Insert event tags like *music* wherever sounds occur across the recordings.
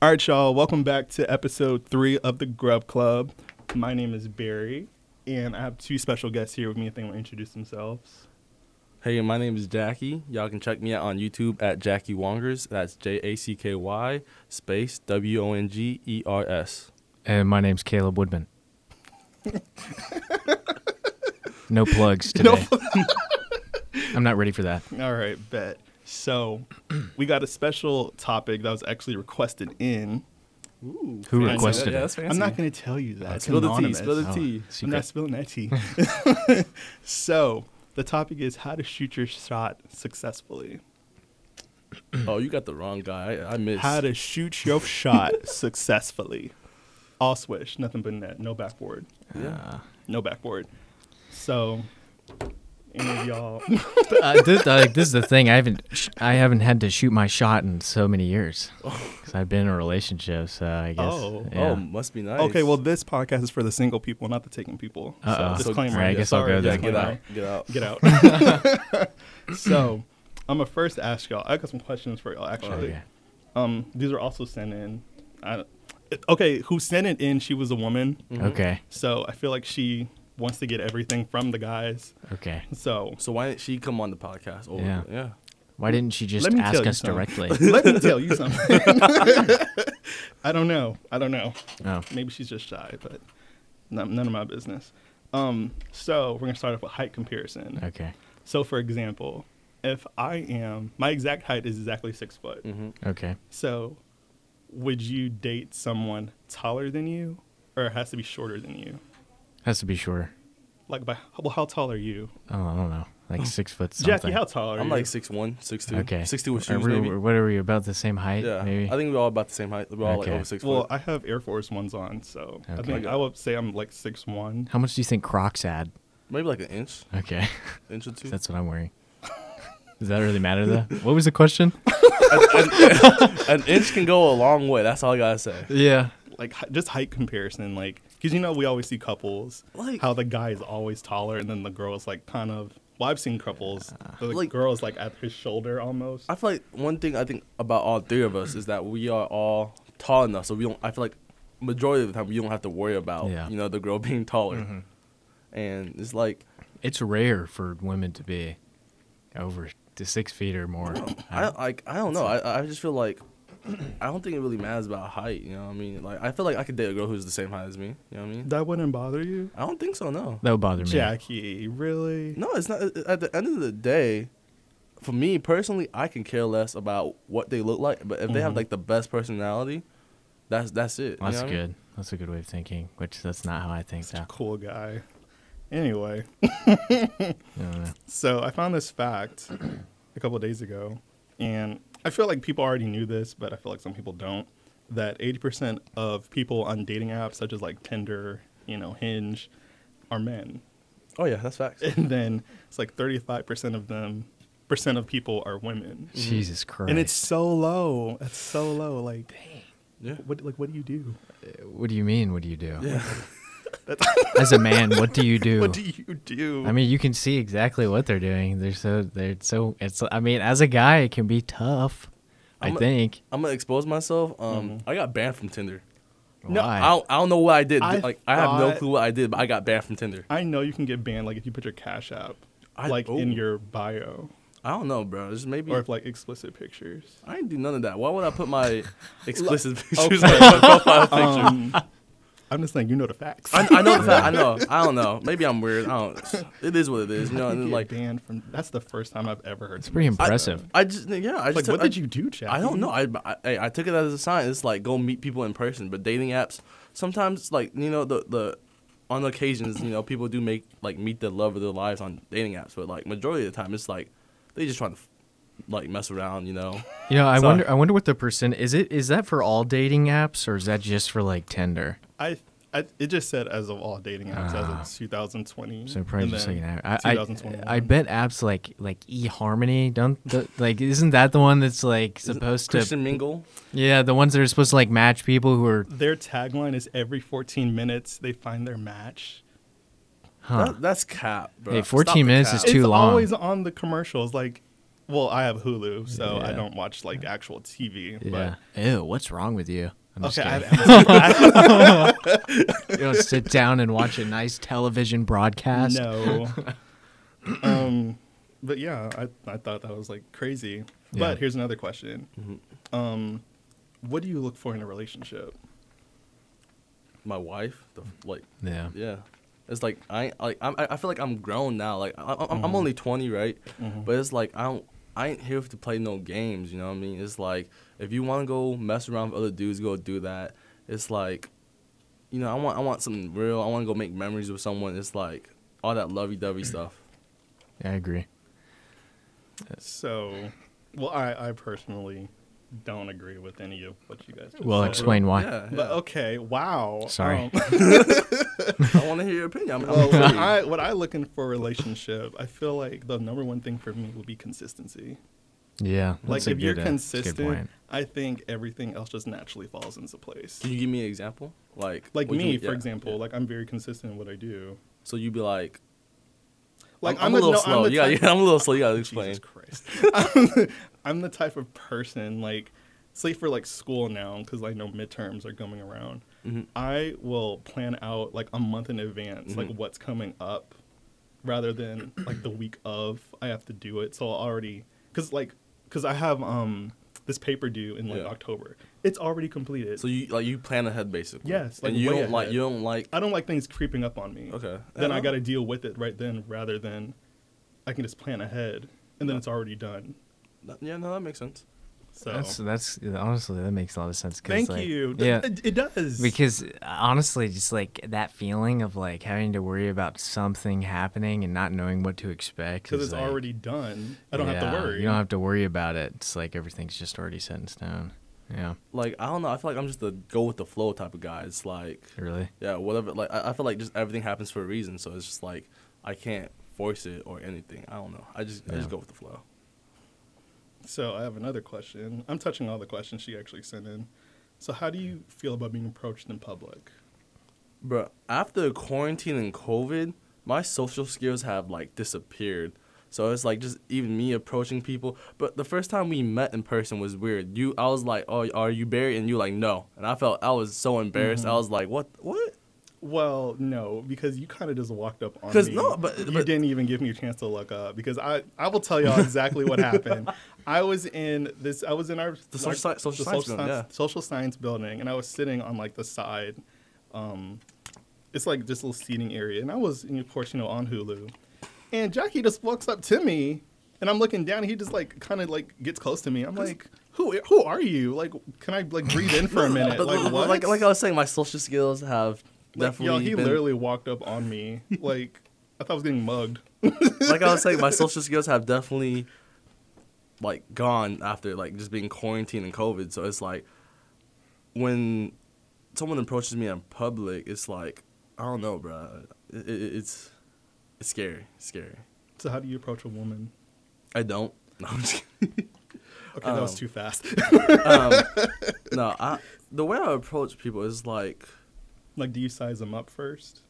All right, y'all. Welcome back to episode three of the Grub Club. My name is Barry, and I have two special guests here with me. I think will introduce themselves. Hey, my name is Jackie. Y'all can check me out on YouTube at Jacky Wongers. That's J A C K Y space W O N G E R S. And my name's Caleb Woodman. *laughs* no plugs today. I'm not ready for that. All right, bet. So, we got a special topic that was actually requested in. Ooh, Who fancy. requested Yeah, it? that's fancy. I'm not going to tell you that. It's Spill the tea. Spill the Oh, tea. I'm not spilling that tea. *laughs* so, the topic is how to shoot your shot successfully. Oh, you got the wrong guy. I, I missed. How to shoot your shot *laughs* successfully. All swish, nothing but net, no backboard. Yeah. Uh, No backboard. So, any of y'all. *laughs* uh, this, like, this is the thing. I haven't sh- I haven't had to shoot my shot in so many years *laughs* because I've been in a relationship. So I guess. Oh. yeah. Oh, must be nice. Okay, well, this podcast is for the single people, not the taking people. Uh-oh. So, So- Right, I yeah, guess I'll sorry, go yeah, then. get disclaimer. out. Get out. Get out. *laughs* so, I'm gonna first ask y'all. I got some questions for y'all. Actually, Okay. um, these are also sent in. I, okay, who sent it in? She was a woman, Mhm. Okay. so I feel like she wants to get everything from the guys. Okay. So So why didn't she come on the podcast? Oh, Yeah. yeah. Why didn't she just Let me ask tell you us something. directly? *laughs* let me tell you something. *laughs* I don't know. I don't know. oh. Maybe she's just shy, but none, none of my business. Um, so we're gonna start off with height comparison. Okay. So, for example, if I am my exact height is exactly six foot. hmm Okay. So, would you date someone taller than you, or it has to be shorter than you? Has to be shorter. Like, by well, how tall are you, Oh, I don't know. Like *laughs* six foot something. Jackie? How tall are you? I'm you? like six one, six two. Okay. Six two with Are shoes, we, maybe. What are we about the same height? Yeah. Maybe. I think we're all about the same height. We're all Okay. like over six well, foot. I have Air Force ones on, so I Okay. think I would say I'm like six one. How much do you think Crocs add? Maybe like an inch, Okay. *laughs* inch or two. That's what I'm wearing. Does that really matter though? What was the question? *laughs* An inch can go a long way. That's all I gotta say. Yeah. Like hi- just height comparison, like because you know we always see couples Like- how the guy is always taller and then the girl is like kind of. Well, I've seen couples. The Like- girl is like at his shoulder almost. I feel like one thing I think about all three of us is that we are all tall enough, so we don't. I feel like majority of the time you don't have to worry about Yeah. you know the girl *laughs* being taller, Mm-hmm. and it's like It's rare for women to be over to six feet or more. I like I don't know. I I just feel like *clears throat* I don't think it really matters about height. You know what I mean? Like I feel like I could date a girl who's the same height as me. You know what I mean? That wouldn't bother you, I don't think so. No. that would bother me. Jackie? Really? No, it's not. At the end of the day, for me personally, I can care less about what they look like. But if they have Mhm. like the best personality, that's that's it. you That's know what I mean? good. That's a good way of thinking. Which that's not how I think. Such a cool guy. Anyway, *laughs* I know. *laughs* so I found this fact a couple of days ago, and I feel like people already knew this, but I feel like some people don't. That 80% of people on dating apps, such as like Tinder, you know, Hinge, are men. Oh yeah, that's facts. And then it's like 35% of them, percent of people are women. Mm-hmm. Jesus Christ. And it's so low. It's so low. Like, dang. Yeah. what, like, what do you do? Uh, what do you mean? What do you do? Yeah. *laughs* *laughs* As a man, what do you do? What do you do? I mean, you can see exactly what they're doing. They're so they're so. It's. I mean, as a guy, it can be tough. I I'm a- think. I'm gonna expose myself. Um, Mhm. I got banned from Tinder. No, I don't, I don't know what I did. I like I have no clue what I did, but I got banned from Tinder. I know you can get banned like if you put your cash app I, like in oh, your bio I don't know, bro. Just maybe. or if like explicit pictures. I didn't do none of that. Why would I put my *laughs* explicit Okay. pictures on my profile *laughs* picture? Um, I'm just saying you know the facts. I, I know the *laughs* fact. I know. I don't know. Maybe I'm weird. I don't. It is what it is. You know. And like banned from. That's the first time I've ever heard. It's pretty impressive. that. I just yeah. I just Like, took- what I- did you do, Chad? I don't know. I, I I took it as a sign. It's like go meet people in person. But dating apps sometimes like you know the the on occasions you know people do make like meet the love of their lives on dating apps. But like majority of the time it's like they just trying to like mess around. You know. You know, I Sorry. wonder. I wonder what the percent is. It is that for all dating apps or is that just for like Tinder? I, I it just said as of all dating apps Ah. as of 2020. So probably just like an app. I, I, I bet apps like like eHarmony don't the, like isn't that the one that's like Is it supposed to Christian Mingle. yeah the ones that are supposed to like match people who are Their tagline is every 14 minutes they find their match. huh That, that's cap, bro. Hey, 14 the minutes is too it's long. always on the commercials. Like well, I have Hulu, so I don't watch like actual TV. Yeah. Ew, what's wrong with you? I'm But just okay, I kidding. have *laughs* you don't sit down and watch a nice television broadcast. no. *laughs* um, but yeah, I I thought that was like crazy. Yeah. But here's another question. Mm-hmm. Um, what do you look for in a relationship? My wife, the, like, Yeah. yeah, it's like I like I'm, I I feel like I'm grown now. Like I, I'm, I'm Mhm. only 20, right? Mhm. But it's like I don't. I ain't here to play no games. You know what I mean? It's like if you want to go mess around with other dudes, go do that. It's like, you know, I want I want something real. I want to go make memories with someone. It's like all that lovey-dovey *clears throat* stuff. Yeah, I agree. So, well, I I personally don't agree with any of what you guys. Just Well, said. explain why. Yeah, But okay, wow. Sorry. Um, *laughs* I want to hear your opinion. I'm, I'm well, what. I what I looking for a relationship, I feel like the number one thing for me would be consistency. Yeah. Like that's a if you're good, uh, that's a good consistent. I think everything else just naturally falls into place. Can you give me an example? Like Like what you me, for yeah, example, yeah. like I'm very consistent in what I do. so you'd be like, Like I'm, I'm the- a little no, slow. the You got, type- yeah, *laughs* I'm a little slow. You gotta *laughs* explain. Jesus Christ. I'm, I'm the type of person like, say for like school now, because I know midterms are coming around. Mhm. I will plan out like a month in advance, like Mhm. what's coming up, rather than like the week of I have to do it. So I'll already, because like, because I have um this paper due in like Yeah. October. It's already completed. So you like you plan ahead basically. Yes, like and you don't like you don't like. I don't like things creeping up on me. Okay. Then I got to deal with it right then, rather than I can just plan ahead and then it's already done. Yeah, no, that makes sense. So That's that's honestly that makes a lot of sense. thank like, you. Yeah. it, it does Because honestly, just like that feeling of like having to worry about something happening and not knowing what to expect. because it's like- already done. I don't have to worry. You don't have to worry about it. It's like everything's just already set in stone. Yeah, Like I don't know. I feel like I'm just a go with the flow type of guy. It's like really. yeah, whatever. Like I, I feel like just everything happens for a reason. So it's just like I can't force it or anything. I don't know. I just I just go with the flow. So I have another question. I'm touching all the questions she actually sent in. So how do you feel about being approached in public? Bro, after quarantine and COVID, my social skills have like disappeared. So it's like just even me approaching people. But the first time we met in person was weird. You, I was like, "Oh, are you Barry?" And you like, "No." And I felt I was so embarrassed. Mhm. I was like, "What? What?" Well, no, because you kind of just walked up on me. no, but- you didn't even give me a chance to look up. Because I, I will tell y'all exactly what happened. *laughs* I was in this. I was in our The social our- social the science building, yeah. social science building, and I was sitting on like the side. Um, it's like this little seating area, and I was, and of course, you know, on Hulu, and Jackie just walks up to me, and I'm looking down, and he just like kind of like gets close to me. I'm like, who, who are you? Like, can I like breathe in for a *laughs* minute? But Like what? Like, like I was saying, my social skills have definitely. yo, he been, literally walked up on me. *laughs* Like, I thought I was getting mugged. *laughs* like I was saying, my *laughs* social skills have definitely like gone after like just being quarantined and COVID. So it's like when someone approaches me in public, it's like I don't know, bro. It, it, it's it's scary, it's scary. So how do you approach a woman? I don't. No, I'm just kidding. Okay, that was Um, too fast. um, no, I the way I approach people is like like, do you size them up first?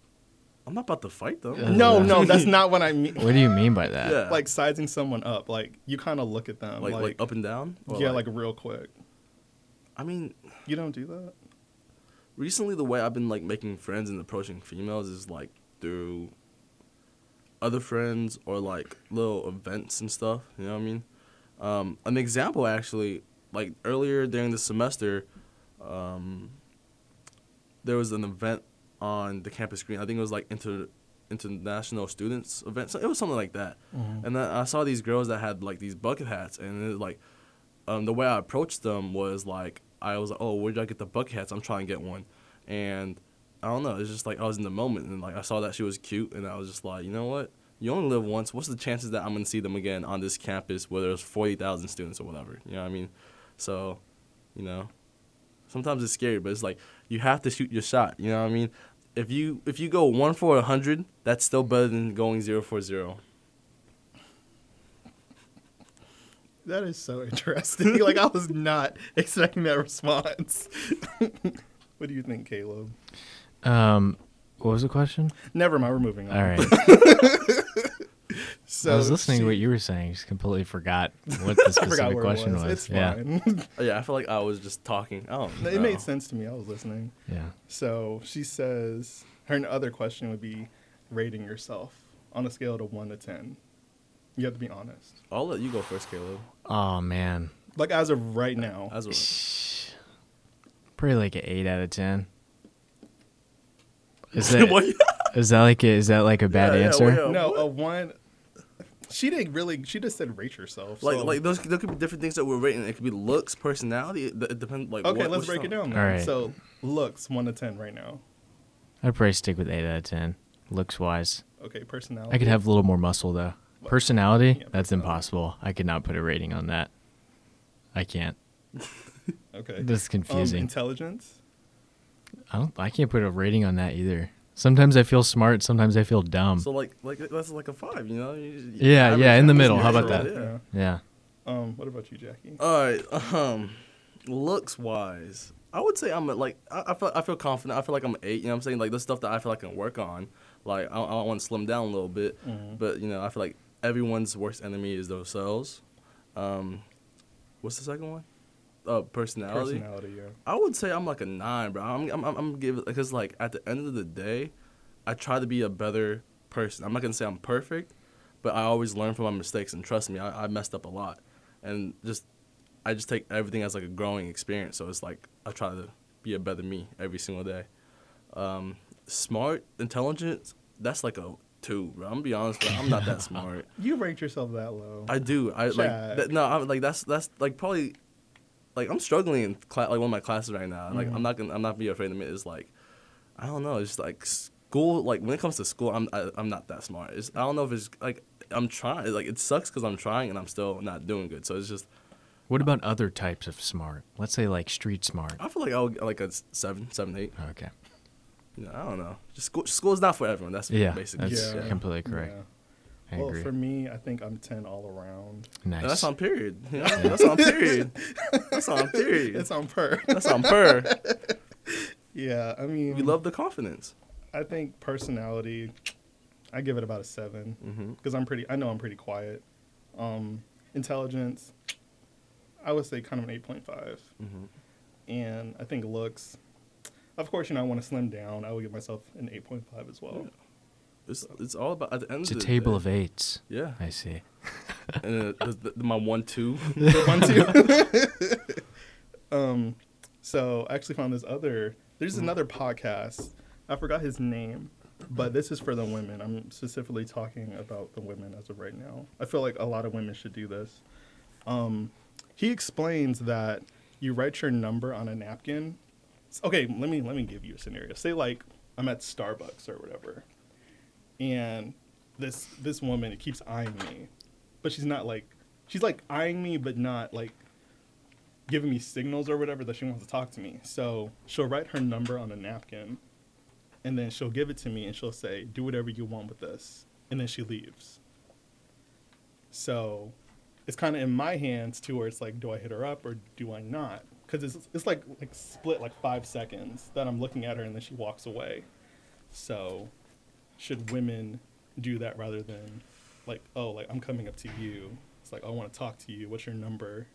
I'm not about to fight them. Yeah. No, no, that's *laughs* not what I mean. What do you mean by that? Yeah. Like sizing someone up. Like you kind of look at them. like Like, like up and down. Or, yeah, like, real quick. I mean, You don't do that. recently the way I've been like making friends and approaching females is like through other friends or like little events and stuff. You know what I mean? Um, an example actually, like earlier during the semester, um, there was an event on the campus green. I think it was like inter international students event. So it was something like that. And then I saw these girls that had like these bucket hats, and it was like, um, the way I approached them was like, I was like, oh, where did I get the bucket hats? I'm trying to get one, and I don't know. It's just like I was in the moment, and like I saw that she was cute, and I was just like, you know what? You only live once. What's the chances that I'm gonna see them again on this campus where there's forty thousand students or whatever? You know what I mean? So, you know, sometimes it's scary, but it's like you have to shoot your shot. You know what I mean? If you if you go one for a hundred, that's still better than going zero for zero. That is so interesting. *laughs* like I was not expecting that response. *laughs* what do you think, Caleb? Um, what was the question? Never mind. We're moving on. All right. *laughs* So I was listening she- to what you were saying. Just completely forgot *laughs* what the specific question it was. was. It's yeah. fine. *laughs* Oh, yeah, I feel like I was just talking. I don't know. it made sense to me. I was listening. Yeah. So she says her other question would be rating yourself on a scale of one to ten. You have to be honest. I'll let you go first, Caleb. Oh man. Like as of right now. As well. Probably like an eight out of ten. Is *laughs* that What? is that like a, is that like a bad Yeah, yeah, answer? well, yeah. no, what? a one. She didn't really. She just said rate yourself. Like, so- like those, there could be different things that we're rating. It could be looks, personality. It, it depends. Like, okay, what, let's what's break it down. Then. All right. So looks one to ten right now. I'd probably stick with eight out of ten. Looks wise. Okay, personality. I could have a little more muscle though. Personality? Yeah, That's personality. impossible. I could not put a rating on that. I can't. *laughs* Okay. This is um, confusing. intelligence. I don't. I can't put a rating on that either. Sometimes I feel smart. Sometimes I feel dumb. So like, like that's like a five. You know? You- you- Yeah, yeah, in the average middle. How about that? Yeah. yeah. Um, what about you, Jackie? All right. Um, looks wise, I would say I'm a, like I, I feel I feel confident. I feel like I'm an eight. You know what I'm saying? Like the stuff that I feel I can work on. Like I, I want to slim down a little bit, Mhm. but you know I feel like everyone's worst enemy is themselves. Um, what's the second one? Uh, personality. Personality. Yeah. I would say I'm like a nine, bro. I'm I'm I'm, I'm give because like at the end of the day, I try to be a better person. I'm not gonna say I'm perfect, but I always learn from my mistakes and trust me, I, I messed up a lot, and just I just take everything as like a growing experience. So it's like I try to be a better me every single day. Um, smart, intelligent, that's like a two, bro. I'm gonna be honest, bro. I'm not that *laughs* smart. You rate yourself that low. I do. I like that, no. I'm like that's that's like probably like I'm struggling in class, like one of my classes right now. Like Mhm. I'm not gonna I'm not be afraid to admit it's like I don't know. It's just like school. Like when it comes to school, I'm I, I'm not that smart. It's, I don't know if it's like I'm trying. Like it sucks because I'm trying and I'm still not doing good. So it's just What about other types of smart? Let's say like street smart. I feel like I'll like a seven, seven, eight. Okay. You know, I don't know. Just school, school's not for everyone. That's Yeah, basically. that's Yeah. completely correct. Yeah. I well, agree. for me, I think I'm ten all around. nice. And that's on period. *laughs* You know? That's on period. That's on period. That's on per. That's on per. *laughs* yeah, I mean, We love the confidence. I think personality, I give it about a seven because I'm pretty. I know I'm pretty quiet. Um, intelligence, I would say kind of an eight point five, hmm and I think looks. Of course, you know I want to slim down. I would give myself an eight point five as well. It's it's all about at the end it's a of the table day- of eights. Yeah, I see. *laughs* and uh, the, the, my one two. *laughs* The one two. *laughs* um, so I actually found this other. There's Mm-hmm. another podcast. I forgot his name, but this is for the women. I'm specifically talking about the women as of right now. I feel like a lot of women should do this. Um, he explains that you write your number on a napkin. Okay, let me let me give you a scenario. Say like I'm at Starbucks or whatever, and this this woman it keeps eyeing me, but she's not like she's like eyeing me, but not like giving me signals or whatever that she wants to talk to me. So she'll write her number on a napkin, and then she'll give it to me, and she'll say, "Do whatever you want with this," and then she leaves. So it's kind of in my hands too, where it's like, do I hit her up or do I not? Because it's it's like like split like five seconds that I'm looking at her, and then she walks away. So should women do that rather than like, oh, like I'm coming up to you. It's like, oh, I want to talk to you. What's your number?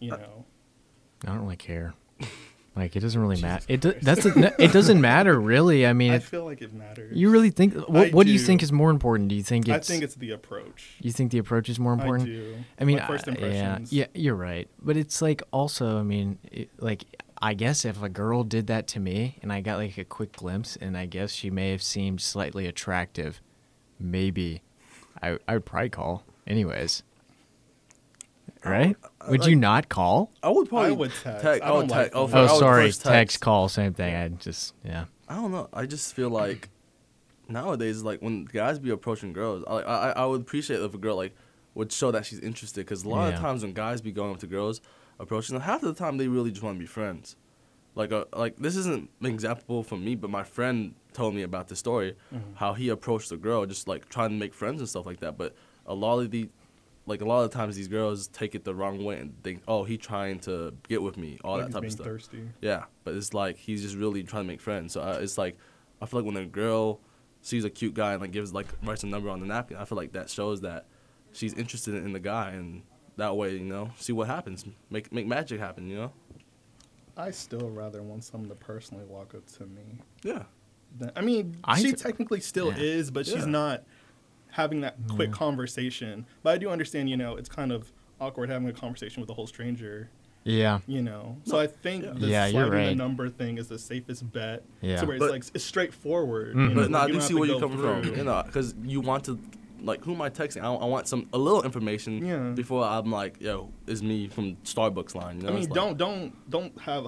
You Uh, know. I don't really care. *laughs* Like it doesn't really matter. It do, that's a, it doesn't *laughs* matter really. I mean, I it, feel like it matters. you really think what, what do you think is more important? Do you think I it's think it's the approach. you think the approach is more important? I do. I mean, My first I- yeah, yeah, you're right. But it's like also, I mean, it, like I guess if a girl did that to me and I got like a quick glimpse, and I guess she may have seemed slightly attractive, maybe I I would probably call anyways. Right? Would you not call? I would probably I would text. Text. I Oh, don't text. like oh, phone. Oh, sorry. first Text. call, same thing. I just yeah. I don't know. I just feel like nowadays, like when guys be approaching girls, I I, I would appreciate if a girl like would show that she's interested. Because a lot Yeah. of times when guys be going up to girls, approaching them, half of the time they really just want to be friends. Like uh, like this isn't an example from me, but my friend told me about the story, Mhm. how he approached a girl, just like trying to make friends and stuff like that. But a lot of the like a lot of the times these girls take it the wrong way and think, oh, he trying to get with me, all Like that type of stuff. thirsty. Yeah, but it's like he's just really trying to make friends. So uh, it's like I feel like when a girl sees a cute guy and like gives like writes a number on the napkin, I feel like that shows that she's interested in the guy, and that way, you know, see what happens, make make magic happen, you know. I still rather want someone to personally walk up to me. Yeah. than- I mean, I she th- technically still yeah. is, but she's not having that quick conversation. But I do understand, you know, it's kind of awkward having a conversation with a whole stranger. Yeah. You know, so I think yeah. the Yeah, you're sliding the number thing is the safest bet. Yeah. so where it's But- like it's straightforward. Mhm. You know, But no, I you do see where you're go coming through. from, you know, because you want to, like, who am I texting? I, I want some a little information Yeah. before I'm like, yo, it's me from Starbucks line. You know? I mean, It's like- don't don't don't have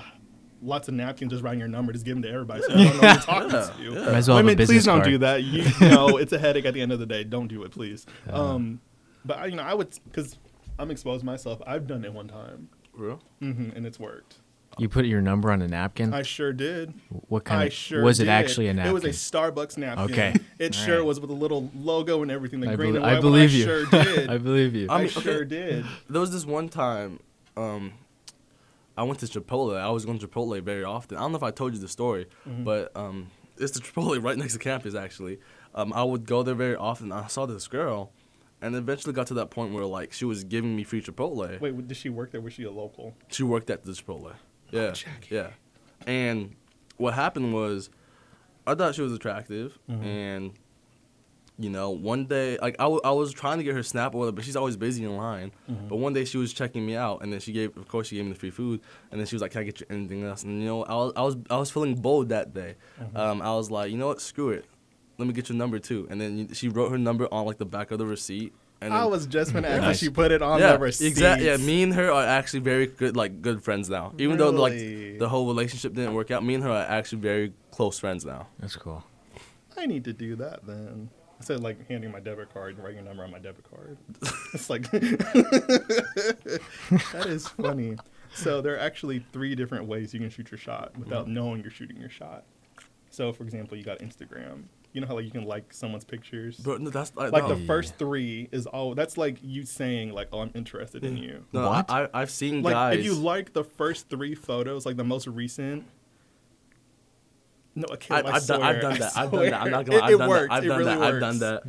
lots of napkins just writing your number. Just give them to everybody. So you don't know who you're talking *laughs* Yeah, to. yeah. Might as well have a Women, please business don't card. do that. You, *laughs* you know, it's a headache at the end of the day. Don't do it, please. Uh-huh. Um, but I, you know, I would because I'm exposed myself. I've done it one time, For real? hmm and it's worked. You put your number on a napkin. I sure did. what kind I of sure was it did. actually a napkin? It was a Starbucks napkin. Okay. It All sure right. was with a little logo and everything. The I, green bel- and I believe one, you. I sure *laughs* did. I believe you. I I, mean, sure okay. *laughs* did. There was this one time, um, I went to Chipotle. I was going to Chipotle very often. I don't know if I told you the story, Mm-hmm. but um, it's the Chipotle right next to campus actually. Um, I would go there very often. I saw this girl, and eventually got to that point where like she was giving me free Chipotle. Wait, did she work there? Was she a local? She worked at the Chipotle. Yeah, Jackie. yeah. And what happened was, I thought she was attractive, Mhm. and you know, one day, like I, w- I was trying to get her snap order, but she's always busy in line. Mhm. But one day she was checking me out, and then she gave, of course, she gave me the free food, and then she was like, "Can I get you anything else?" And you know, I was, I was, I was feeling bold that day. Mhm. Um, I was like, you know what, screw it, let me get your number too. And then she wrote her number on like the back of the receipt. And I was just gonna ask if she put it on yeah, the receipt. exactly. Yeah, me and her are actually very good, like good friends now. Even though like the whole relationship didn't work out, me and her are actually very close friends now. That's cool. I need to do that then. Instead of like handing my debit card and writing your number on my debit card. *laughs* it's like *laughs* that is funny. So there are actually three different ways you can shoot your shot without Mm-hmm. knowing you're shooting your shot. So for example, you got Instagram. You know how like you can like someone's pictures? But no, that's like, like no, the first three is all that's like you saying like, Oh, I'm interested in you. no, What? I, I, I've seen Like guys. if you like the first three photos, like the most recent. No, I I, can't. I, I've, done, I've done that. I've done that. I'm not gonna. It, I've it done works. that. I've it done really that. works. I've done that.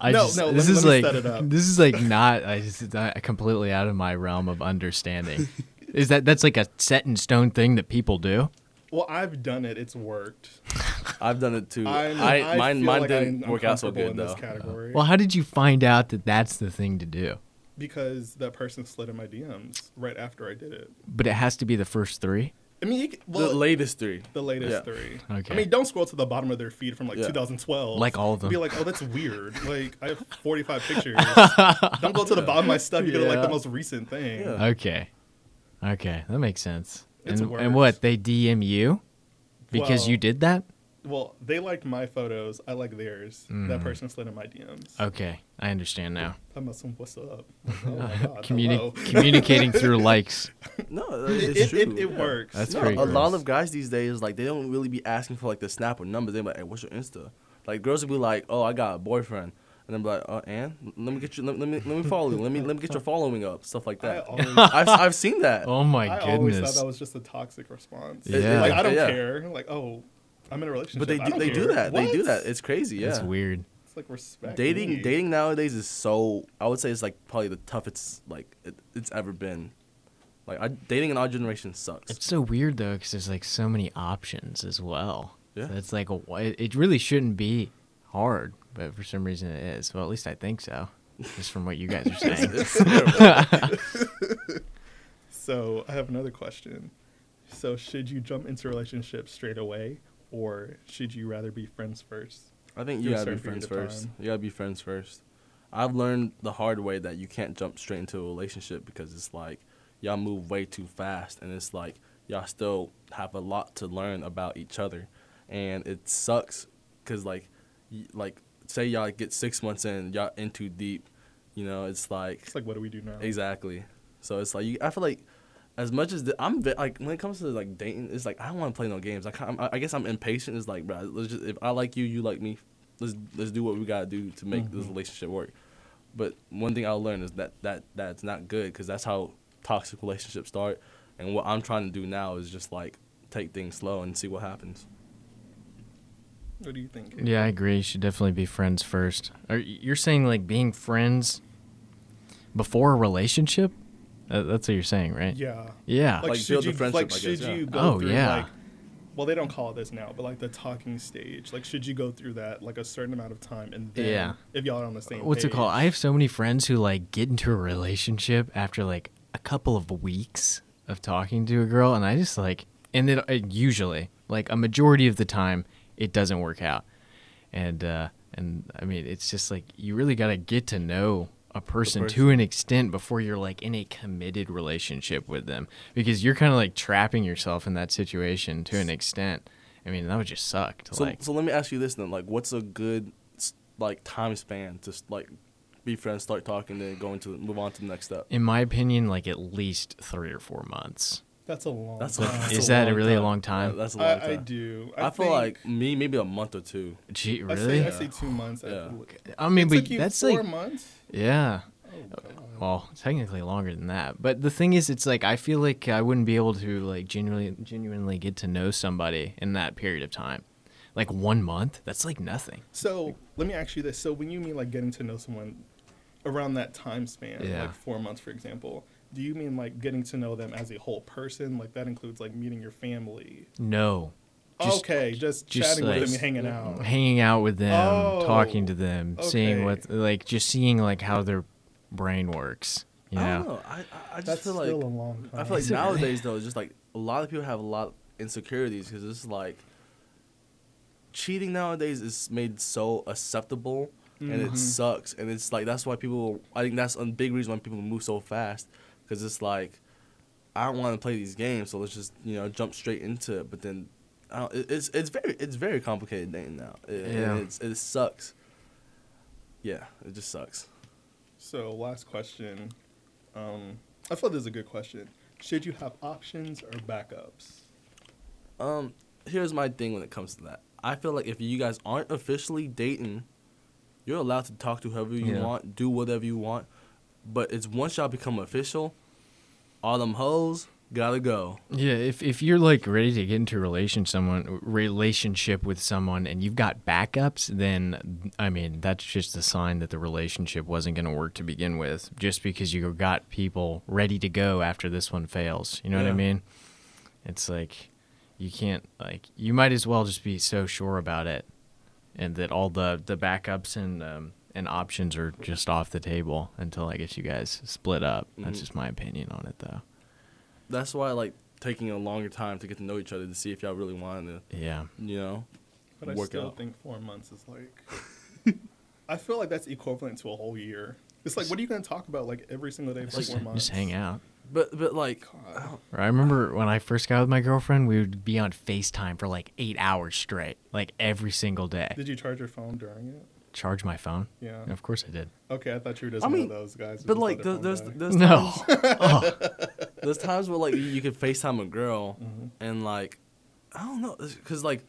I No, just, no, this let me- is let me like set it up. this is like not I just not completely out of my realm of understanding. is that that's like a set in stone thing that people do? Well, I've done it. It's worked. I've done it too. I'm, I, I mine feel mine like didn't I'm, work out so comfortable good in though. this category. Well, how did you find out that that's the thing to do? because that person slid in my DMs right after I did it. But it has to be the first three. I mean, you c- well, the latest three. the latest Yeah. three. Okay. I mean, don't scroll to the bottom of their feed from like Yeah. 2012. Like all of them. Be like, oh, that's weird. *laughs* like, I have 45 pictures. *laughs* don't go to the bottom of my stuff. You go to like the most recent thing. Yeah. Okay. Okay, that makes sense. It's and, worse. and what they DM you because Well- you did that? Well, they liked my photos. I like theirs. That Mhm. person slid in my DMs. Okay, I understand now. I'm some what's up. *laughs* Oh my god. Communi- communicating through *laughs* likes. No, It, it's it, true. it, it yeah. works. That's no, pretty a lot of guys these days like they don't really be asking for like the snap or numbers. They're like, "Hey, what's your Insta?" Like girls will be like, "Oh, I got a boyfriend," and I'm like, uh, "Oh, and let me get you, let, let me let me follow you, let me let me get your *laughs* following up, stuff like I that." always, *laughs* I've I've seen that. Oh my goodness. I always thought that was just a toxic response. Yeah. Like I don't Yeah. care. Like oh, I'm in a relationship. But they do don't they do care. that. They do that. It's crazy. Yeah. That's weird. It's like respect. dating me. dating nowadays is so I would say it's like probably the toughest like it, it's ever been. Like I, dating in our generation sucks. It's so weird though, because there's like so many options as well. Yeah. So it's like a, it it really shouldn't be hard, but for some reason it is. Well, at least I think so, just from what you guys are *laughs* saying. *laughs* *laughs* So I have another question. So should you jump into a relationship straight away, or should you rather be friends first? I think you a gotta be friends first. time. You gotta be friends first. I've learned the hard way that you can't jump straight into a relationship because it's like y'all move way too fast, and it's like y'all still have a lot to learn about each other, and it sucks because like, y- like say y'all get six months in, y'all in too deep, you know, it's like It's like what do we do now? Exactly. So it's like you, I feel like as much as the, I'm like when it comes to like dating, it's like I don't want to play no games. Like I'm, I guess I'm impatient. It's like, bro, let's just if I like you, you like me. Let's let's do what we gotta do to make this Mhm. relationship work. But one thing I'll learn is that that that's not good because that's how toxic relationships start. And what I'm trying to do now is just like take things slow and see what happens. What do you think? Yeah, I agree. You should definitely be friends first. Are you're saying like being friends before a relationship? Uh, that's what you're saying, right? Yeah. Yeah. Like, Like, should build you the friendship, like I guess, should yeah. you go Oh, through yeah. like well they don't call it this now, but like the talking stage. Like should you go through that like a certain amount of time and then Yeah. if y'all are on the same What's it called? I have so many friends who like get into a relationship after like a couple of weeks of talking to a girl, and I just like, and it, it usually like a majority of the time it doesn't work out, and uh, and I mean it's just like you really got to get to know a person, to an extent before you're like in a committed relationship with them because you're kind of like trapping yourself in that situation to an extent. I mean that would just suck to So, like. so let me ask you this then: like, what's a good like time span to like be friends, start talking, then go into move on to the next step? in my opinion, like at least three or four months. That's a long That's a- time. that's Is that a long really a time. long Yeah, time? that's a long I, time. I do. I, feel think- like me maybe a month or two. Gee, I really? say, I say two months. Yeah. least. I mean, it but took you that's four like, months. yeah. Oh, God. Well, technically longer than that. But the thing is, it's like I feel like I wouldn't be able to like genuinely, genuinely get to know somebody in that period of time. Like one month, that's like nothing. So let me ask you this: So when you mean like getting to know someone around that time span, Yeah. like four months, for example, do you mean like getting to know them as a whole person? Like that includes like meeting your family? No. Just- okay, just, just, chatting like- with them hanging out. Hanging out with them, Oh, talking to them, seeing what, like, just seeing like how their brain works. You I don't know? know. I I, I just That's feel still like a long time. I feel like Is it really? nowadays though, it's just like a lot of people have a lot of insecurities because it's like cheating nowadays is made so acceptable and Mhm. it sucks and it's like that's why people I think that's a big reason why people move so fast because it's like I don't want to play these games so let's just you know jump straight into it but then I don't, it's it's very it's very complicated dating now it, Yeah. it's, it sucks yeah it just sucks So last question. Um, I thought this is a good question. Should you have options or backups? Um, here's my thing when it comes to that. I feel like if you guys aren't officially dating, you're allowed to talk to whoever you Yeah. want, do whatever you want. But it's once y'all become official, all them hoes gotta go. Yeah, if if you're like ready to get into a relation someone relationship with someone and you've got backups, then I mean that's just a sign that the relationship wasn't going to work to begin with. Just because you got people ready to go after this one fails, you know what I Yeah. mean? It's like you can't like you might as well just be so sure about it, and that all the the backups and um, and options are just off the table until I guess you guys split up. That's Mhm. just my opinion on it, though. That's why I like taking a longer time to get to know each other to see if y'all really want to, Yeah. you know. But I still out. think four months is like. *laughs* I feel like that's equivalent to a whole year. It's like, what are you going to talk about like every single day for Just, four months? just hang out. But but like, God. I I remember when I first got with my girlfriend, we would be on FaceTime for like eight hours straight, like every single day. Did you charge your phone during it? Charge my phone? Yeah. And of course I did. Okay, I thought you were just I one mean, of those guys. but like let there- their there's there's No. times, *laughs* *laughs* oh. there's times where like you, you could FaceTime a girl Mhm. and like I don't know because like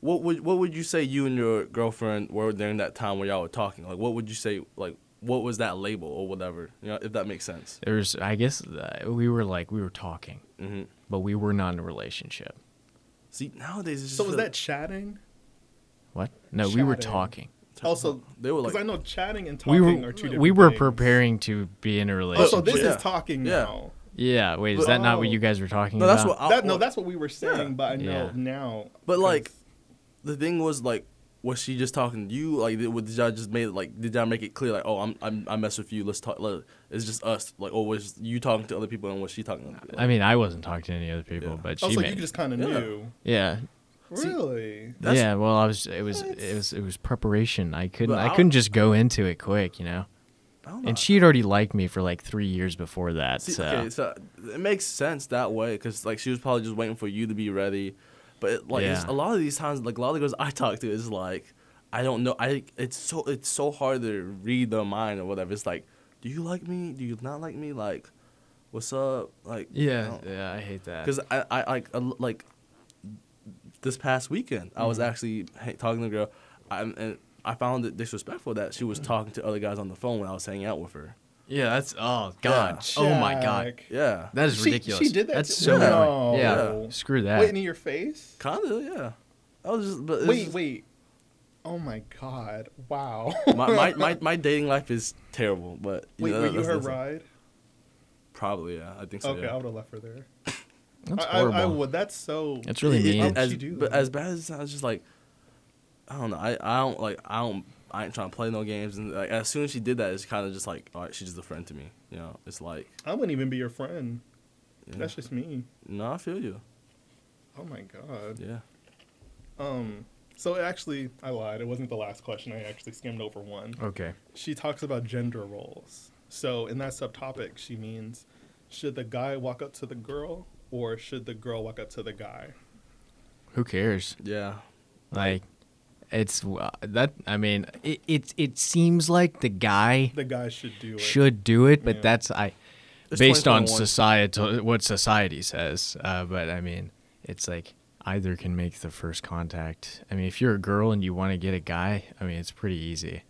what would what would you say you and your girlfriend were during that time where y'all were talking like what would you say like what was that label or whatever you know if that makes sense There's, I guess uh, we were like, we were talking, hmm but we were not in a relationship. see nowadays it's just So was feel- that chatting? What? No, we were talking. Also, they were like, Because I know chatting and We talking were are two different we were things. preparing to be in a oh, relationship. Oh, relationship. so this Yeah. is talking Yeah. now. yeah, wait, is But- that not what Oh. you guys were talking no about? that's what I, that, no, that's what we were saying, Yeah. but I know Yeah. now. But like the thing was like was she just talking to you like did, did y'all just made it like did y'all make it clear like oh I'm, I'm I mess with you let's talk let, it's just us like or was you talking to other people and was she talking to other people? I mean, I wasn't talking to any other people, Yeah. but oh, she so made. you just kind of Yeah. knew. yeah, See, Really? That's- yeah. Well, I was. It was. What? It was. It was preparation. I couldn't. But I I- couldn't just go into it quick, you know. I don't know. And she had already liked me for like three years before that. See, so okay, so it makes sense that way because like she was probably just waiting for you to be ready, but it, like it's, Yeah. a lot of these times, like a lot of the girls I talk to is like, I don't know, I it's so it's so hard to read their mind or whatever. It's like, do you like me? Do you not like me? Like, what's up? Like, yeah, yeah, I hate that. because I I like like this past weekend I was Mhm. actually ha- talking to a girl, I, and I found it disrespectful that she was talking to other guys on the phone when I was hanging out with her. yeah, that's oh god, Yeah. oh my god, Yeah, that is She- ridiculous. she did that That's to- so Yeah. annoying. Yeah, No. screw that. Wait in your face? kind of yeah. I was just, but Wait, just- wait. Oh my god! Wow. my, my, my, *laughs* my dating life is terrible, but Wait, know, were you that's- her ride? Probably, yeah. I think so. Okay, yeah. I would have left her there. That's I, I, I horrible. would. That's so. It's really It- it- mean. As, she do but as bad as it sounds, just like I don't know. I, I don't like I don't I ain't trying to play no games. And like as soon as she did that, it's kind of just like all right, she's just a friend to me. You know, it's like I wouldn't even be your friend. yeah. That's just me. no, I feel you. Oh my god. Yeah. Um. So actually, I lied. It wasn't the last question. I actually skimmed over one. Okay. She talks about gender roles. So in that subtopic, she means should the guy walk up to the girl or should the girl walk up to the guy? Who cares? Yeah. Like, it's uh, that. I mean, it it it seems like the guy The guy should do it. should do it, but Yeah. that's I It's based on 2021. societal what society says. Uh, but I mean, it's like either can make the first contact. I mean, if you're a girl and you want to get a guy, I mean, it's pretty easy.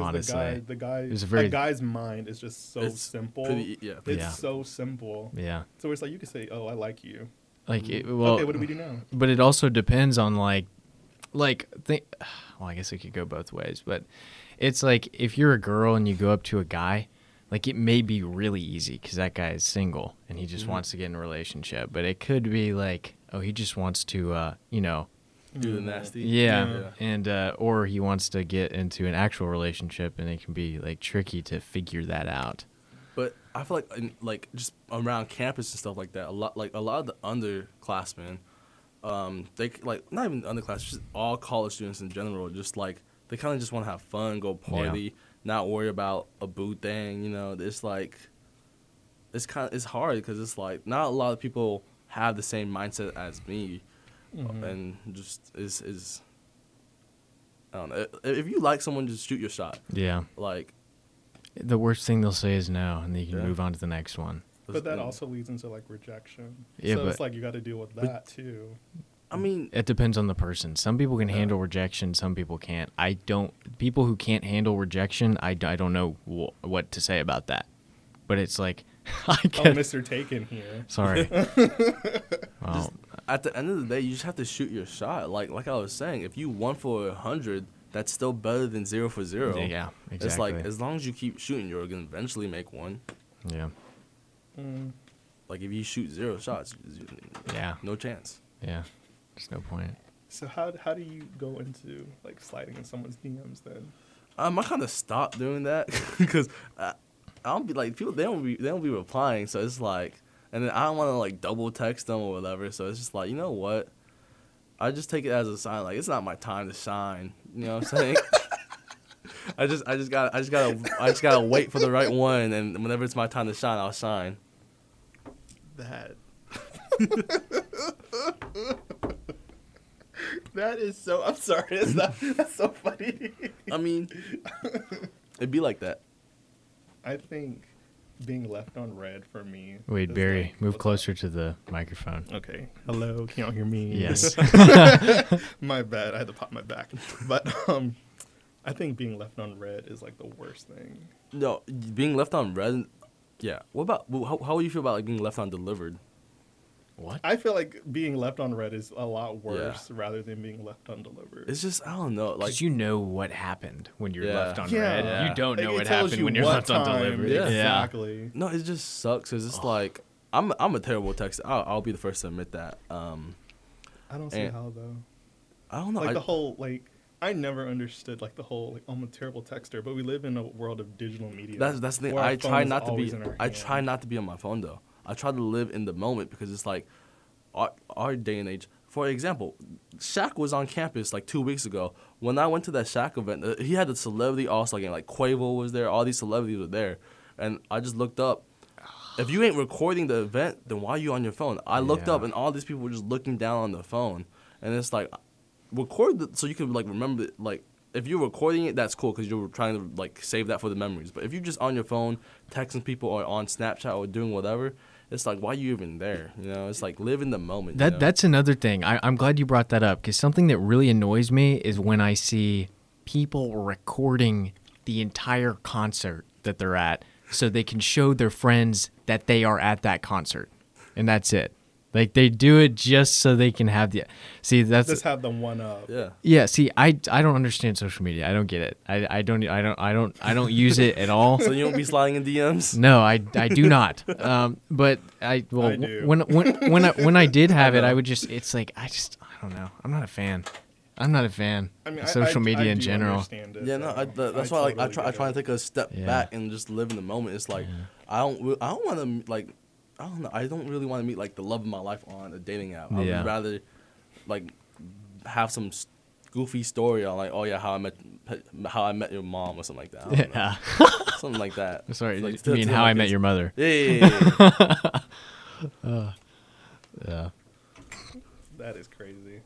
'Cause Honestly, the guy, the guy, It's a very- a guy's mind is just so It's simple. pretty- yeah, it's Yeah. so simple. yeah. So it's like you could say, "Oh, I like you." Like, it, well, okay, what do we do now? but it also depends on like like think well i guess it could go both ways but it's like if you're a girl and you go up to a guy like it may be really easy because that guy is single and he just Mhm. wants to get in a relationship but it could be like oh he just wants to uh you know Do the nasty. yeah, Yeah. and uh or he wants to get into an actual relationship and it can be like tricky to figure that out But I feel like in, like just around campus and stuff like that, a lot like a lot of the underclassmen, um, they like not even underclass, just all college students in general, just like they kind of just want to have fun, go party, not worry about a boo thing. You know, it's like it's kind of it's hard because it's like not a lot of people have the same mindset as me, Mhm. and just is is. I don't know. If- If you like someone, just shoot your shot. yeah Like, the worst thing they'll say is no and then you can Yeah. move on to the next one But that also leads into like rejection. Yeah, so it's but- like you got to deal with But- that too. I mean, It depends on the person. Some people can Yeah. handle rejection, some people can't. I don't. People who can't handle rejection, I, I don't know wh- what to say about that. But it's like, *laughs* I Oh, get. Mr. Taken here. Sorry. *laughs* well, at the end of the day, you just have to shoot your shot. Like like I was saying, if you one for a hundred, that's still better than zero for zero. yeah, exactly. It's like as long as you keep shooting, you're gonna eventually make one. yeah, Mm. Like if you shoot zero shots, yeah, no chance. yeah. There's no point. So how how do you go into like sliding in someone's DMs then? Um, I kind of stopped doing that *laughs* because I, I don't be like people. They don't be they don't be replying, so it's like, and then I don't want to like double text them or whatever. So it's just like you know what, I just take it as a sign. Like it's not my time to shine. You know what I'm saying? *laughs* I just I just got I just gotta I just gotta wait for the right one, and whenever it's my time to shine, I'll shine. That. *laughs* that is so. I'm sorry. That's not, that's so funny. I mean, it'd be like that. I think being left on read for me. Wait, Barry, like- move what's closer to the microphone. Okay. Hello. Can y'all hear me? Yes. *laughs* *laughs* my bad. I had to pop my back. But um, I think being left on read is like the worst thing. No, being left on read. Yeah. What about how? How would you feel about like being left on delivered? What? I feel like being left on read is a lot worse rather than being left undelivered. It's just I don't know. Like Because you know what happened when you're Yeah. left on Yeah. read. Yeah. You don't know it what tells happened you when you're what left on time delivered. Yeah. Exactly. No, it just sucks because it's like I'm I'm a terrible texter. I'll, I'll be the first to admit that. Um, I don't see And- how though. I don't know. like I, the whole like I never understood like the whole like I'm a terrible texter, but we live in a world of digital media. that's that's the thing. where our I try phone is not to be. always in our I hand. try not to be on my phone though. I try to live in the moment because it's like our our day and age. For example, Shaq was on campus like two weeks ago. When I went to that Shaq event, uh, he had the celebrity all star game. Like Quavo was there. All these celebrities were there, and I just looked up. If you ain't recording the event, then why are you on your phone? I looked Yeah. up, and all these people were just looking down on the phone, and it's like, record the, so you can like remember it, like if you're recording it that's cool because you're trying to like save that for the memories but if you're just on your phone texting people or on snapchat or doing whatever it's like why are you even there you know it's like live in the moment you know? that's another thing. I, I'm glad you brought that up because something that really annoys me is when I see people recording the entire concert that they're at, so they can show their friends that they are at that concert, and that's it. Like they do it just so they can have the. See, that's Just have the one up. Yeah. yeah. See, I I don't understand social media. I don't get it. I I don't I don't I don't I don't use it at all. So you don't be sliding in DMs. No, I, I do not. Um, but I well I do. when when when I, when I *laughs* did have it. I would just it's like I just I don't know. I'm not a fan. I'm not a fan. I mean, of social I- media I in do general. it, Yeah, no, I, though. that's I why like I try I try to take a step Yeah. back and just live in the moment. It's like I don't I don't want to like I don't know I don't really want to meet like the love of my life on a dating app. I Yeah. would rather like have some goofy story on like oh yeah how I met how I met your mom or something like that. I don't know. Yeah. something like that. *laughs* Sorry, Like, you mean how I met your mother? Yeah, yeah, yeah, yeah, yeah. *laughs* Uh, yeah. That is crazy.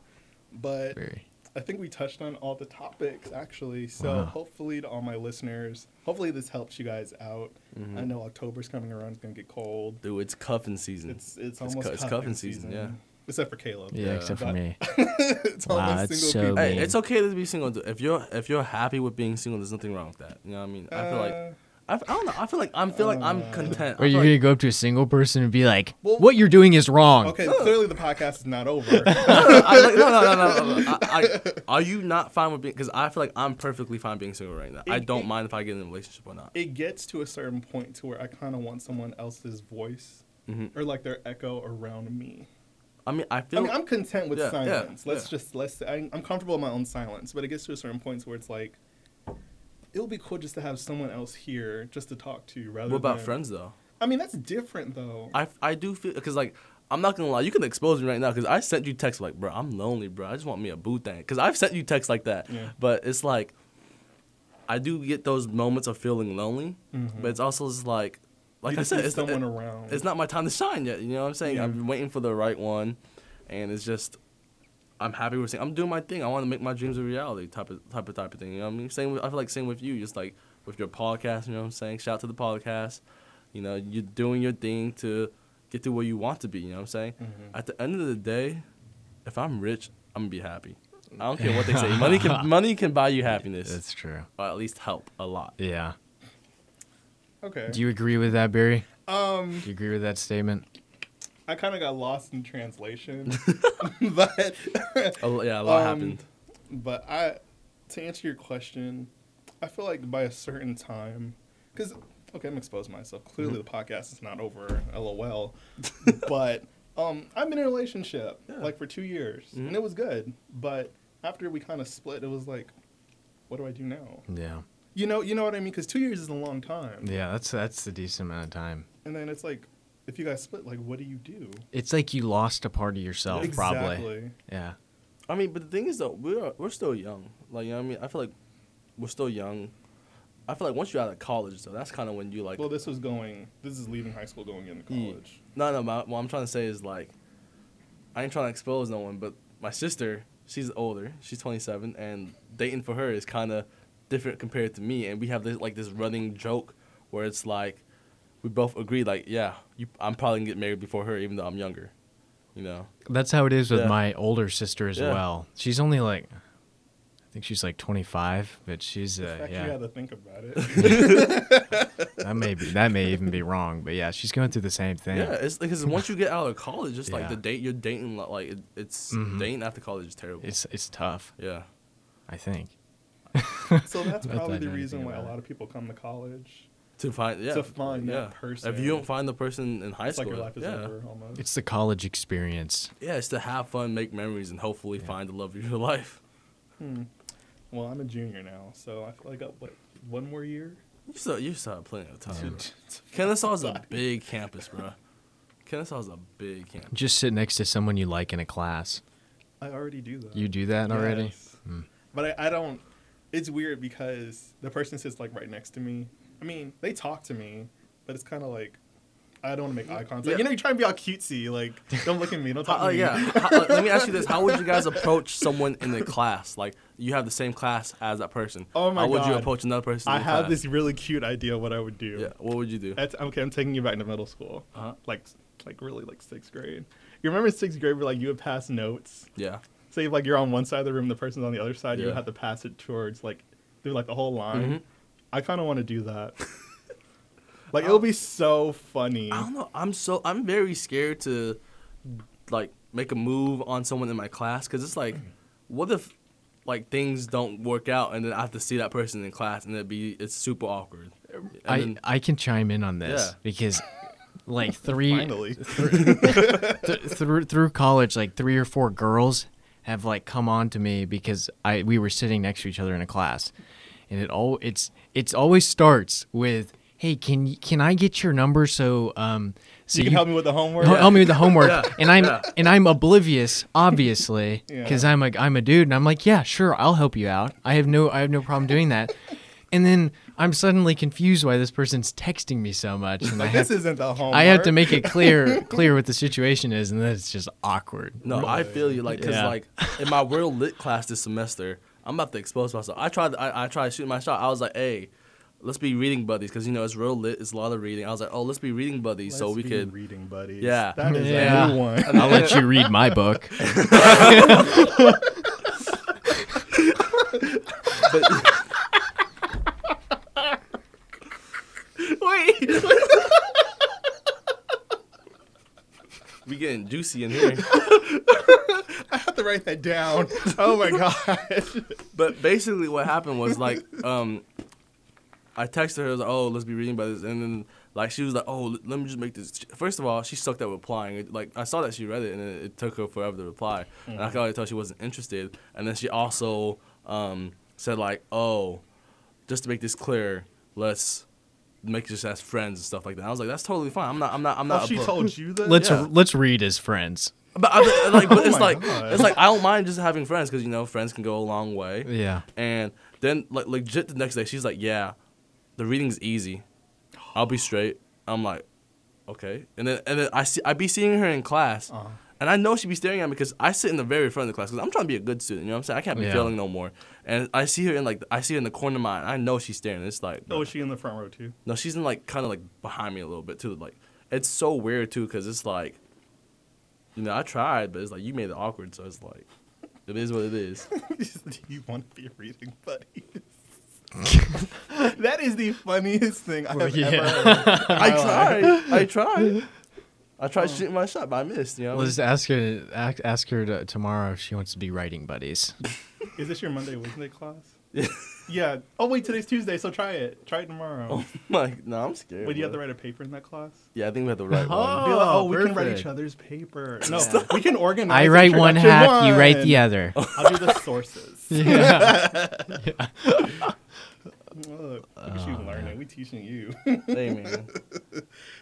But Very. I think we touched on all the topics actually. So Wow. hopefully to all my listeners, hopefully this helps you guys out. Mm-hmm. I know October's coming around; it's gonna get cold. Dude, it's cuffing season. It's it's cu- almost it's cuffing, cuffing season, yeah. Except for Caleb. Yeah, Yeah. except for me. *laughs* it's Wow, almost that's single so people. Hey, it's okay to be single. If you're if you're happy with being single, there's nothing wrong with that. You know what I mean? I feel like Uh, I, f- I don't know. I feel like I'm feel like I'm Uh, content. Are I you're feel gonna like, go up to a single person and be like, Well- "What you're doing is wrong." okay, clearly the podcast is not over. *laughs* I, like, no, no, no, no. no. I, I, *laughs* are you not fine with being? Because I feel like I'm perfectly fine being single right now. I It- don't it- mind if I get in a relationship or not. it gets to a certain point to where I kind of want someone else's voice Mhm. or like their echo around me. I mean, I feel. I feel. mean, I'm content with Yeah, yeah, silence. let's yeah. just let's. I, I'm comfortable in my own silence, but it gets to a certain point where it's like, it would be cool just to have someone else here just to talk to, rather. what about than, friends though? I mean, that's different though. I, I do feel because like I'm not gonna lie, you can expose me right now because I sent you text like, bro, I'm lonely, bro. I just want me a boo thing. Because I've sent you text like that, Yeah. but it's like I do get those moments of feeling lonely, Mhm. but it's also just like, like I said, it's, someone it- around. it's not my time to shine yet. You know what I'm saying? Yeah. I've been waiting for the right one, and it's just. I'm happy with saying I'm doing my thing. I want to make my dreams a reality, type of type of type of thing. You know what I mean? Same. With, I feel like same with you. Just like with your podcast. You know what I'm saying? Shout out to the podcast. You know, you're doing your thing to get to where you want to be. You know what I'm saying? Mhm. At the end of the day, if I'm rich, I'm gonna be happy. I don't care what they say. *laughs* money can money can buy you happiness, That's true. or at least help a lot. Yeah. okay. Do you agree with that, Barry? um, Do you agree with that statement? I kind of got lost in translation, *laughs* *laughs* but lo- yeah, a lot Um, happened. but I, to answer your question, I feel like by a certain time, because okay, I'm exposing myself. Clearly, Mm-hmm. the podcast is not over. LOL. *laughs* but um, I'm in a relationship Yeah. like for two years, Mhm. and it was good. But after we kind of split, it was like, what do I do now? Yeah. You know, you know what I mean? Because two years is a long time. Yeah, that's that's a decent amount of time. And then it's like, if you guys split, like, what do you do? It's like you lost a part of yourself, probably. Yeah. I mean, but the thing is though, we're we're still young. Like you know what I mean, I feel like we're still young. I feel like once you're out of college, though, that's kind of when you like. Well, this was going. This is leaving high school, going into Yeah. college. No, no. My, what I'm trying to say is like, I ain't trying to expose no one, but my sister, she's older. She's 27, and dating for her is kind of different compared to me. And we have this like this running joke where it's like, we both agree like, yeah, you, I'm probably gonna get married before her, even though I'm younger. You know. That's how it is with Yeah. my older sister as Yeah. well. She's only like, I think she's like 25, but she's The uh, fact you had to think about it. *laughs* That may be that may even be wrong, but yeah, she's going through the same thing. Yeah, it's because once you get out of college, it's like the date you're dating. Like it, it's Mhm. dating after college is terrible. It's it's tough, yeah. I think. so that's *laughs* probably that the reason why a lot of people come to college. To find yeah To find that yeah. person. If you don't find the person in high It's school, like your life is yeah. over almost. It's the college experience. Yeah, it's to have fun, make memories, and hopefully Yeah. find the love of your *laughs* life. Hmm. Well, I'm a junior now, so I feel like I got what one more year. You still you still have plenty of time. to- Kennesaw is a big campus, bro. Kennesaw is a big campus. Just sit next to someone you like in a class. I already do that. You do that already? Yes. Hmm. But I, I don't. It's weird because the person sits like right next to me. I mean, they talk to me, but it's kind of like I don't want to make eye contact. Yeah. You know, you try and be all cutesy, like don't look at me, don't talk Uh, to me. Oh, yeah. *laughs* How- uh, let me ask you this: How would you guys approach someone in the class? Like you have the same class as that person. Oh my god. How would you approach another person? I have class? this really cute idea what I would do. Yeah. What would you do? That's, okay, I'm taking you back to middle school. Uh-huh. Like, like really, like sixth grade. You remember sixth grade where like you would pass notes? Yeah. Say like you're on one side of the room, the person's on the other side. You Yeah. would have to pass it towards like through like the whole line. Mhm. I kind of want to do that. *laughs* like it'll be so funny. I don't know. I'm so I'm very scared to like make a move on someone in my class because it's like, what if like things don't work out and then I have to see that person in class and it'd be it's super awkward. And I, then- I can chime in on this Yeah. because *laughs* like three Finally. *laughs* th- through through college like three or four girls have like come on to me because I we were sitting next to each other in a class and it all it's it's always starts with hey can can I get your number so um so you can help me with the homework. Help help me with the homework, *laughs* Yeah, and I'm yeah. and I'm oblivious, obviously, *laughs* Yeah. because I'm a I'm a dude, and I'm like, yeah, sure, I'll help you out. I have no I have no problem doing that. And then I'm suddenly confused why this person's texting me so much, and I *laughs* Like, have, this isn't the homework. I have to make it clear clear what the situation is, and then it's just awkward. No, I feel you. Like, cause Yeah. like in my world lit class this semester, I'm about to expose myself. I tried. I, I tried shooting my shot. I was like, hey, let's be reading buddies, cause you know it's real lit. It's a lot of reading. I was like, oh, let's be reading buddies, so Let's we be could. reading buddies. Yeah. that is Yeah. a new one. *laughs* I'll let you read my book. *laughs* *laughs* Wait. We getting juicy in here. *laughs* I have to write that down. Oh my *laughs* god. But basically, what happened was like, um, I texted her, I was like, "Oh, let's be reading about this," and then like she was like, "Oh, let me just make this." First of all, she sucked at replying. It- Like I saw that she read it, and it, it took her forever to reply, and I could already tell she wasn't interested. And then she also um, said like, "Oh, just to make this clear, let's." Make just as friends and stuff like that. I was like, that's totally fine. I'm not. I'm not. I'm Oh, not. she oppo- told you that. Let's Yeah. let's read as friends. But I, like, but *laughs* Oh it's like, God. it's like I don't mind just having friends because you know friends can go a long way. Yeah. And then like legit the next day, she's like, "Yeah, the reading's easy. I'll be straight." I'm like, "Okay." And then and then I see I be seeing her in class, Uh-huh. And I know she'd be staring at me because I sit in the very front of the class because I'm trying to be a good student. You know what I'm saying? I can't be Yeah. failing no more. And I see her in like I see her in the corner of my eye. I know she's staring. It's like, Oh, is she in the front row too? no, she's in like kind of like behind me a little bit too. Like it's so weird too because it's like, you know, I tried, but it's like you made it awkward. So it's like, it is what it is. Do *laughs* you want to be reading buddies? *laughs* that is the funniest thing I have yeah. ever *laughs* heard. I tried. I tried. I tried oh. shooting my shot, but I missed. You know. Let's ask her ask, ask her to, tomorrow if she wants to be writing buddies. *laughs* Is this your Monday, Wednesday class? Yeah. Yeah. Oh wait, today's Tuesday, so try it. Try it tomorrow. Oh my, no, I'm scared. Would do you have to write a paper in that class? Yeah, I think we have to write oh, one. Oh. Be like, oh, we can write each other's paper. *laughs* No, we can organize. I write one introduction half, you write the other. *laughs* I'll do the sources. yeah. Look, look at you oh, learning. We teaching you. hey man.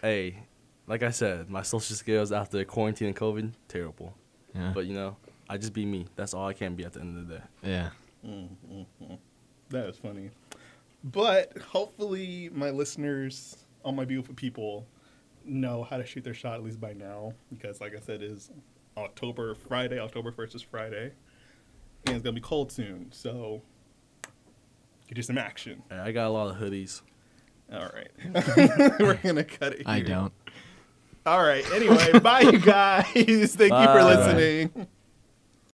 hey, like I said, my social skills after quarantine and COVID terrible. Yeah. But you know, I just be me. That's all I can be at the end of the day. yeah. Mm-hmm. that is funny. But hopefully, my listeners, all my beautiful people, know how to shoot their shot at least by now. Because, like I said, it is October Friday. October first is Friday, and it's gonna be cold soon. So, get you some action. I got a lot of hoodies. All right, *laughs* we're gonna cut it. Here. I don't. All right. Anyway, bye, you *laughs* guys. Thank you for Bye. listening.